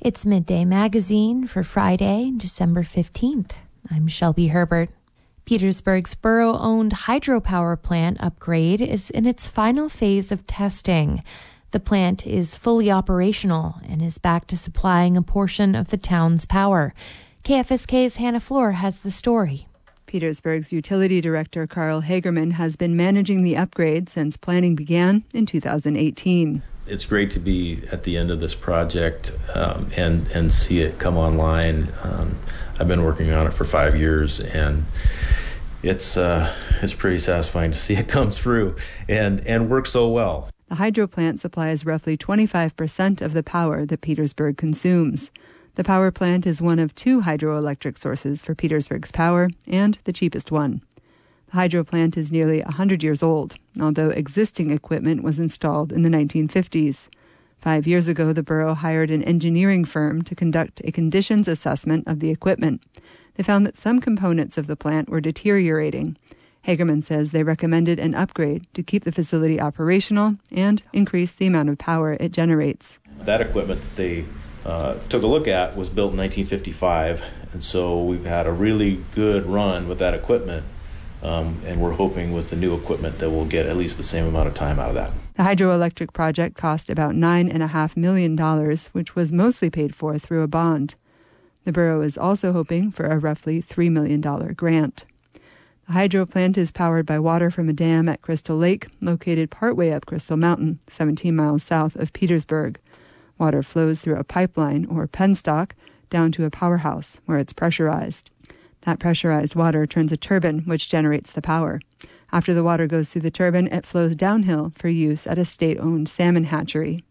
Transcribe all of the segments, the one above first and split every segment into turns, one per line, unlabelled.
It's Midday Magazine for Friday, December 15th. I'm Shelby Herbert. Petersburg's borough owned hydropower plant upgrade is in its final phase of testing. The plant is fully operational and is back to supplying a portion of the town's power. KFSK's Hannah Floor has the story.
Petersburg's utility director Karl Hagerman has been managing the upgrade since planning began in 2018.
It's great to be at the end of this project um, and and see it come online. Um, I've been working on it for five years, and it's uh, it's pretty satisfying to see it come through and and work so well.
The hydro plant supplies roughly 25% of the power that Petersburg consumes. The power plant is one of two hydroelectric sources for Petersburg's power and the cheapest one. The hydro plant is nearly 100 years old, although existing equipment was installed in the 1950s. Five years ago, the borough hired an engineering firm to conduct a conditions assessment of the equipment. They found that some components of the plant were deteriorating. Hagerman says they recommended an upgrade to keep the facility operational and increase the amount of power it generates.
That equipment that they uh, took a look at was built in 1955, and so we've had a really good run with that equipment. Um, and we're hoping with the new equipment that we'll get at least the same amount of time out of that.
The hydroelectric project cost about $9.5 million, which was mostly paid for through a bond. The borough is also hoping for a roughly $3 million grant. The hydro plant is powered by water from a dam at Crystal Lake, located partway up Crystal Mountain, 17 miles south of Petersburg. Water flows through a pipeline or penstock down to a powerhouse where it's pressurized. That pressurized water turns a turbine, which generates the power. After the water goes through the turbine, it flows downhill for use at a state owned salmon hatchery.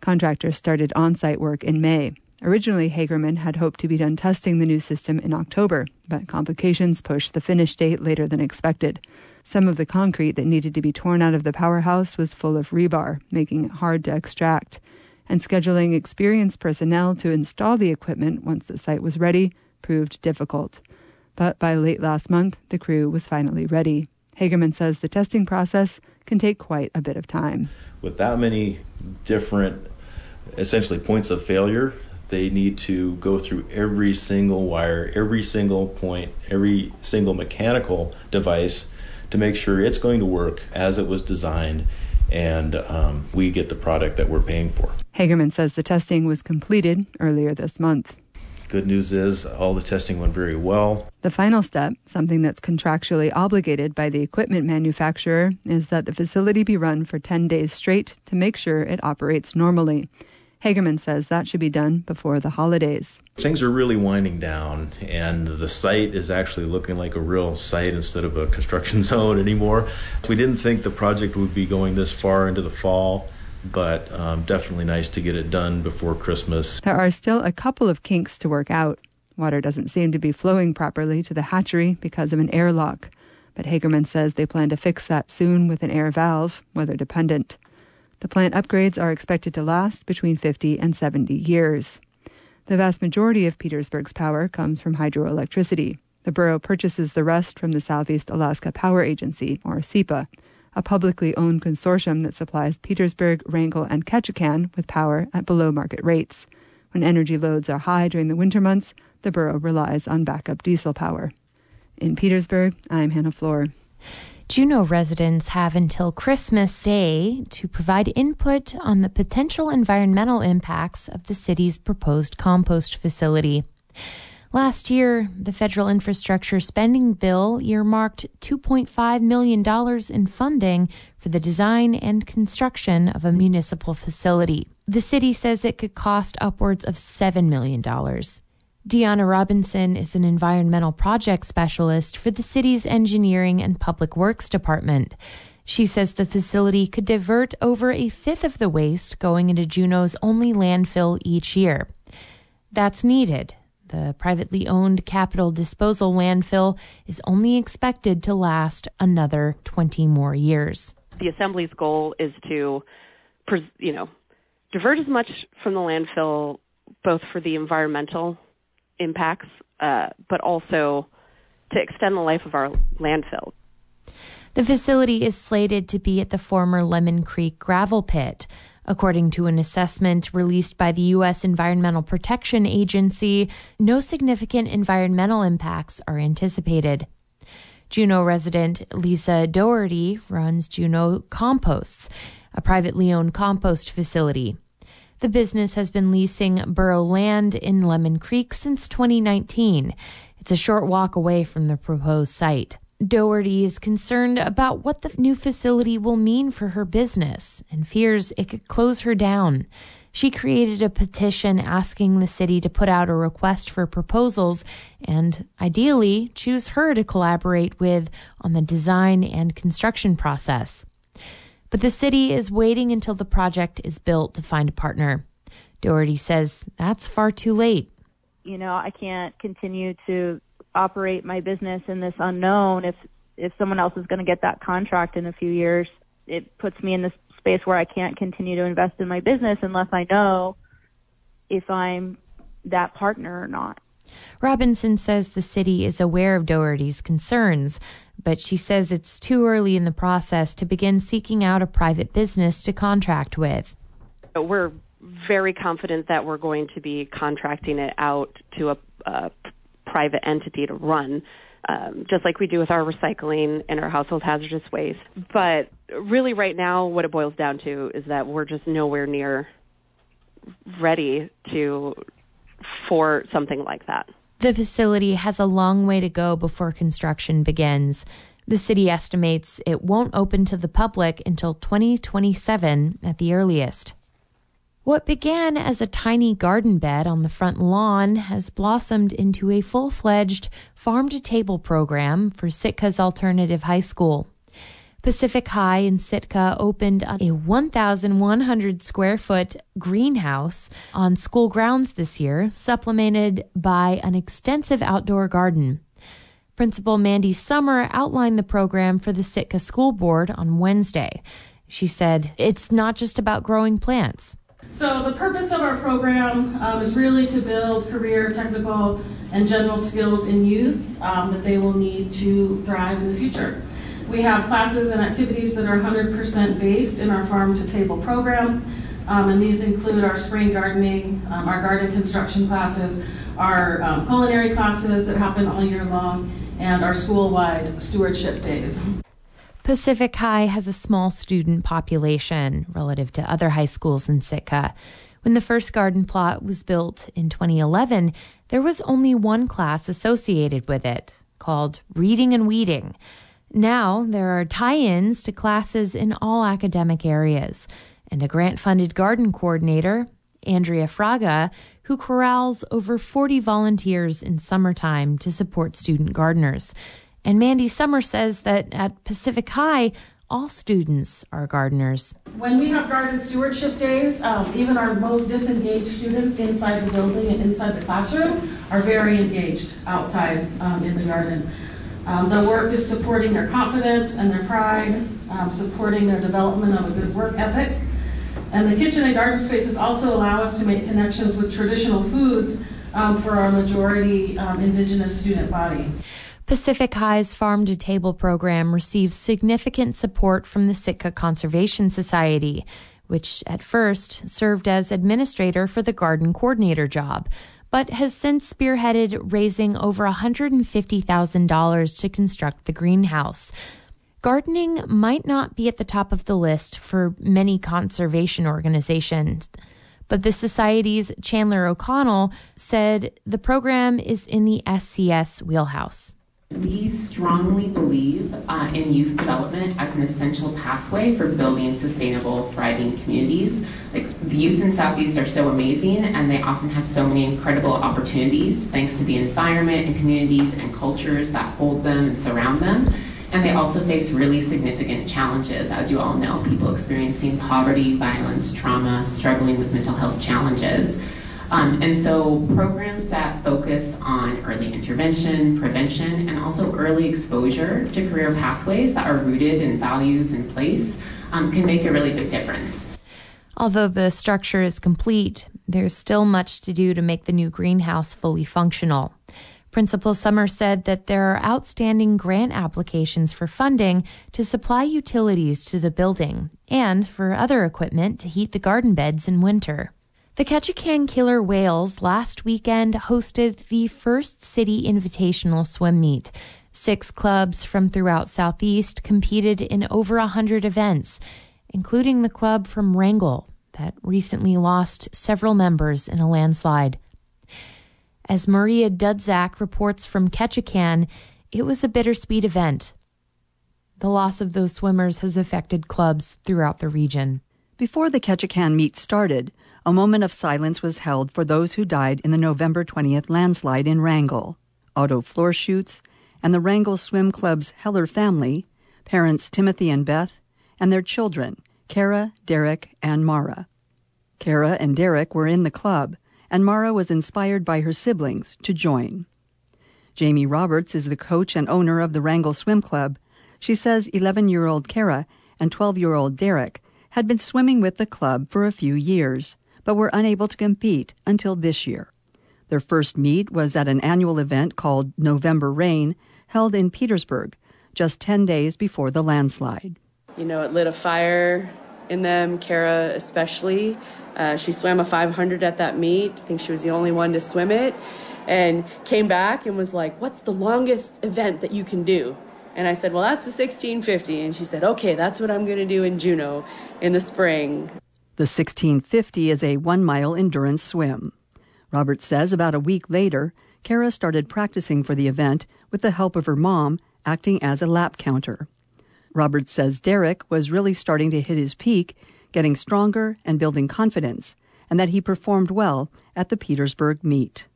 Contractors started on site work in May. Originally, Hagerman had hoped to be done testing the new system in October, but complications pushed the finish date later than expected. Some of the concrete that needed to be torn out of the powerhouse was full of rebar, making it hard to extract. And scheduling experienced personnel to install the equipment once the site was ready proved difficult. But by late last month, the crew was finally ready. Hagerman says the testing process can take quite a bit of time.
With that many different, essentially, points of failure, they need to go through every single wire, every single point, every single mechanical device to make sure it's going to work as it was designed and um, we get the product that we're paying for.
Hagerman says the testing was completed earlier this month.
Good news is all the testing went very well.
The final step, something that's contractually obligated by the equipment manufacturer, is that the facility be run for 10 days straight to make sure it operates normally. Hagerman says that should be done before the holidays.
Things are really winding down, and the site is actually looking like a real site instead of a construction zone anymore. We didn't think the project would be going this far into the fall but um, definitely nice to get it done before Christmas.
There are still a couple of kinks to work out. Water doesn't seem to be flowing properly to the hatchery because of an airlock, but Hagerman says they plan to fix that soon with an air valve, weather dependent. The plant upgrades are expected to last between 50 and 70 years. The vast majority of Petersburg's power comes from hydroelectricity. The borough purchases the rest from the Southeast Alaska Power Agency, or SEAPA, a publicly owned consortium that supplies Petersburg, Wrangell, and Ketchikan with power at below market rates. When energy loads are high during the winter months, the borough relies on backup diesel power. In Petersburg, I'm Hannah Floor.
Juneau residents have until Christmas Day to provide input on the potential environmental impacts of the city's proposed compost facility. Last year, the federal infrastructure spending bill earmarked $2.5 million in funding for the design and construction of a municipal facility. The city says it could cost upwards of $7 million. Deanna Robinson is an environmental project specialist for the city's engineering and public works department. She says the facility could divert over a fifth of the waste going into Juneau's only landfill each year. That's needed the privately owned Capitol Disposal landfill is only expected to last another 20 more years.
The Assembly's goal is to, you know, divert as much from the landfill, both for the environmental impacts, uh, but also to extend the life of our landfill.
The facility is slated to be at the former Lemon Creek gravel pit. According to an assessment released by the U.S. Environmental Protection Agency, no significant environmental impacts are anticipated. Juneau resident Lisa Doherty runs Juneau Composts, a privately owned compost facility. The business has been leasing borough land in Lemon Creek since 2019. It's a short walk away from the proposed site. Doherty is concerned about what the new facility will mean for her business and fears it could close her down. She created a petition asking the city to put out a request for proposals and ideally choose her to collaborate with on the design and construction process. But the city is waiting until the project is built to find a partner. Doherty says that's far too late.
You know, I can't continue to operate my business in this unknown if if someone else is going to get that contract in a few years it puts me in this space where I can't continue to invest in my business unless I know if I'm that partner or not.
Robinson says the city is aware of Doherty's concerns, but she says it's too early in the process to begin seeking out a private business to contract with.
We're very confident that we're going to be contracting it out to a, a private entity to run, um, just like we do with our recycling and our household hazardous waste. But really, right now, what it boils down to is that we're just nowhere near ready to for something like that.
The facility has a long way to go before construction begins. The city estimates it won't open to the public until 2027 at the earliest. What began as a tiny garden bed on the front lawn has blossomed into a full fledged farm to table program for Sitka's alternative high school. Pacific High in Sitka opened a 1,100 square foot greenhouse on school grounds this year, supplemented by an extensive outdoor garden. Principal Mandy Summer outlined the program for the Sitka School Board on Wednesday. She said, It's not just about growing plants.
So the purpose of our program um, is really to build career, technical, and general skills in youth um, that they will need to thrive in the future. We have classes and activities that are 100% based in our farm to table program, um, and these include our spring gardening, um, our garden construction classes, our um, culinary classes that happen all year long, and our school-wide stewardship days.
Pacific High has a small student population relative to other high schools in Sitka. When the first garden plot was built in 2011, there was only one class associated with it, called Reading and Weeding. Now there are tie ins to classes in all academic areas, and a grant funded garden coordinator, Andrea Fraga, who corrals over 40 volunteers in summertime to support student gardeners. And Mandy Summer says that at Pacific High, all students are gardeners.
When we have garden stewardship days, um, even our most disengaged students inside the building and inside the classroom are very engaged outside um, in the garden. Um, the work is supporting their confidence and their pride, um, supporting their development of a good work ethic. And the kitchen and garden spaces also allow us to make connections with traditional foods um, for our majority um, indigenous student body.
Pacific High's Farm to Table program receives significant support from the Sitka Conservation Society, which at first served as administrator for the garden coordinator job, but has since spearheaded raising over $150,000 to construct the greenhouse. Gardening might not be at the top of the list for many conservation organizations. But the Society's Chandler O'Connell said the program is in the SCS wheelhouse.
We strongly believe uh, in youth development as an essential pathway for building sustainable, thriving communities. Like the youth in Southeast are so amazing, and they often have so many incredible opportunities thanks to the environment and communities and cultures that hold them and surround them. And they also face really significant challenges, as you all know, people experiencing poverty, violence, trauma, struggling with mental health challenges. Um, and so programs that focus on early intervention, prevention, and also early exposure to career pathways that are rooted in values in place um, can make a really big difference.
Although the structure is complete, there's still much to do to make the new greenhouse fully functional. Principal Summer said that there are outstanding grant applications for funding to supply utilities to the building and for other equipment to heat the garden beds in winter. The Ketchikan Killer Whales last weekend hosted the first city invitational swim meet. Six clubs from throughout Southeast competed in over a hundred events, including the club from Wrangell that recently lost several members in a landslide. As Maria Dudzak reports from Ketchikan, it was a bittersweet event. The loss of those swimmers has affected clubs throughout the region.
Before the Ketchikan meet started, a moment of silence was held for those who died in the November 20th landslide in Wrangell. Otto Florschutz and the Wrangell Swim Club's Heller family, parents Timothy and Beth, and their children, Kara, Derek, and Mara. Kara and Derek were in the club, and Mara was inspired by her siblings to join. Jamie Roberts is the coach and owner of the Wrangell Swim Club. She says 11 year old Kara and 12 year old Derek had been swimming with the club for a few years, but were unable to compete until this year. Their first meet was at an annual event called November Rain, held in Petersburg, just 10 days before the landslide.
You know, it lit a fire in them, Kara especially. Uh, she swam a 500 at that meet. I think she was the only one to swim it. And came back and was like, What's the longest event that you can do? And I said, Well, that's the 1650. And she said, Okay, that's what I'm going to do in Juneau in the spring.
The 1650 is a one mile endurance swim. Robert says about a week later, Kara started practicing for the event with the help of her mom acting as a lap counter. Robert says Derek was really starting to hit his peak, getting stronger and building confidence, and that he performed well at the Petersburg meet.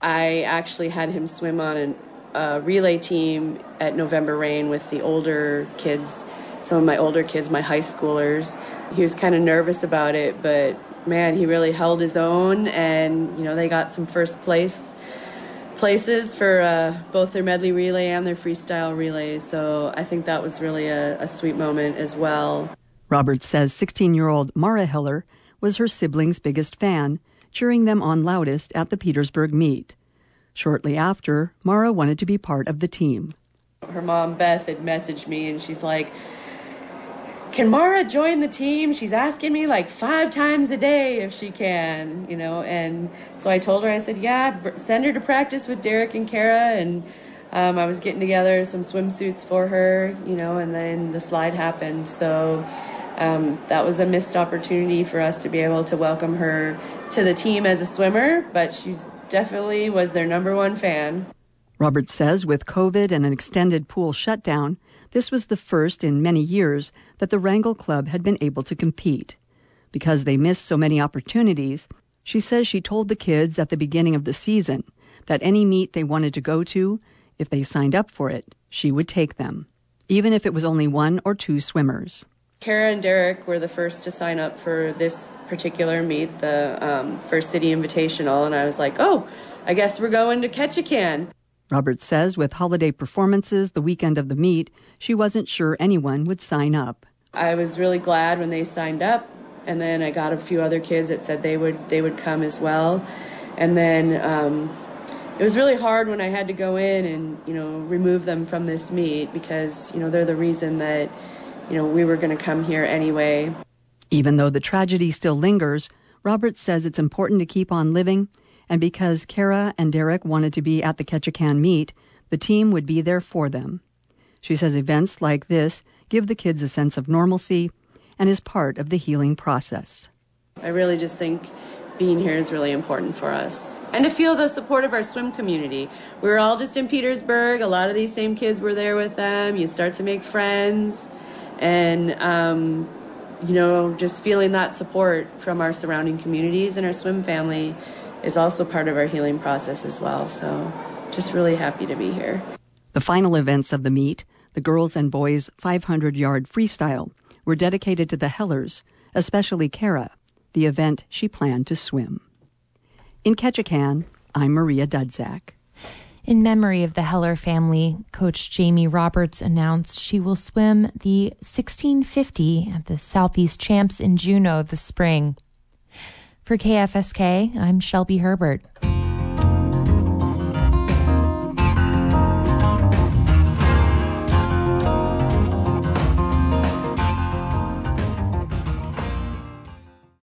I actually had him swim on a relay team at November Rain with the older kids, some of my older kids, my high schoolers. He was kind of nervous about it, but man, he really held his own, and you know they got some first place places for uh, both their medley relay and their freestyle relay. So I think that was really a, a sweet moment as well.
Roberts says 16 year old Mara Heller was her siblings' biggest fan, cheering them on loudest at the Petersburg meet. Shortly after, Mara wanted to be part of the team.
Her mom, Beth, had messaged me and she's like, can Mara join the team? She's asking me like five times a day if she can, you know. And so I told her, I said, yeah, send her to practice with Derek and Kara. And um, I was getting together some swimsuits for her, you know, and then the slide happened. So um, that was a missed opportunity for us to be able to welcome her to the team as a swimmer, but she's definitely was their number one fan.
Robert says with COVID and an extended pool shutdown, this was the first in many years that the Wrangell Club had been able to compete. Because they missed so many opportunities, she says she told the kids at the beginning of the season that any meet they wanted to go to, if they signed up for it, she would take them, even if it was only one or two swimmers.
Kara and Derek were the first to sign up for this particular meet, the um, First City Invitational, and I was like, oh, I guess we're going to Ketchikan.
Roberts says with holiday performances the weekend of the meet, she wasn't sure anyone would sign up.
I was really glad when they signed up, and then I got a few other kids that said they would they would come as well, and then um, it was really hard when I had to go in and you know remove them from this meet because you know they're the reason that you know we were going to come here anyway.
Even though the tragedy still lingers, Roberts says it's important to keep on living and because Kara and Derek wanted to be at the Ketchikan meet, the team would be there for them. She says events like this give the kids a sense of normalcy and is part of the healing process.
I really just think being here is really important for us. And to feel the support of our swim community. We were all just in Petersburg. A lot of these same kids were there with them. You start to make friends. And, um, you know, just feeling that support from our surrounding communities and our swim family is also part of our healing process as well. So just really happy to be here.
The final events of the meet, the girls and boys 500 yard freestyle, were dedicated to the Hellers, especially Kara, the event she planned to swim. In Ketchikan, I'm Maria Dudzak.
In memory of the Heller family, Coach Jamie Roberts announced she will swim the 1650 at the Southeast Champs in Juneau this spring. For KFSK, I'm Shelby Herbert.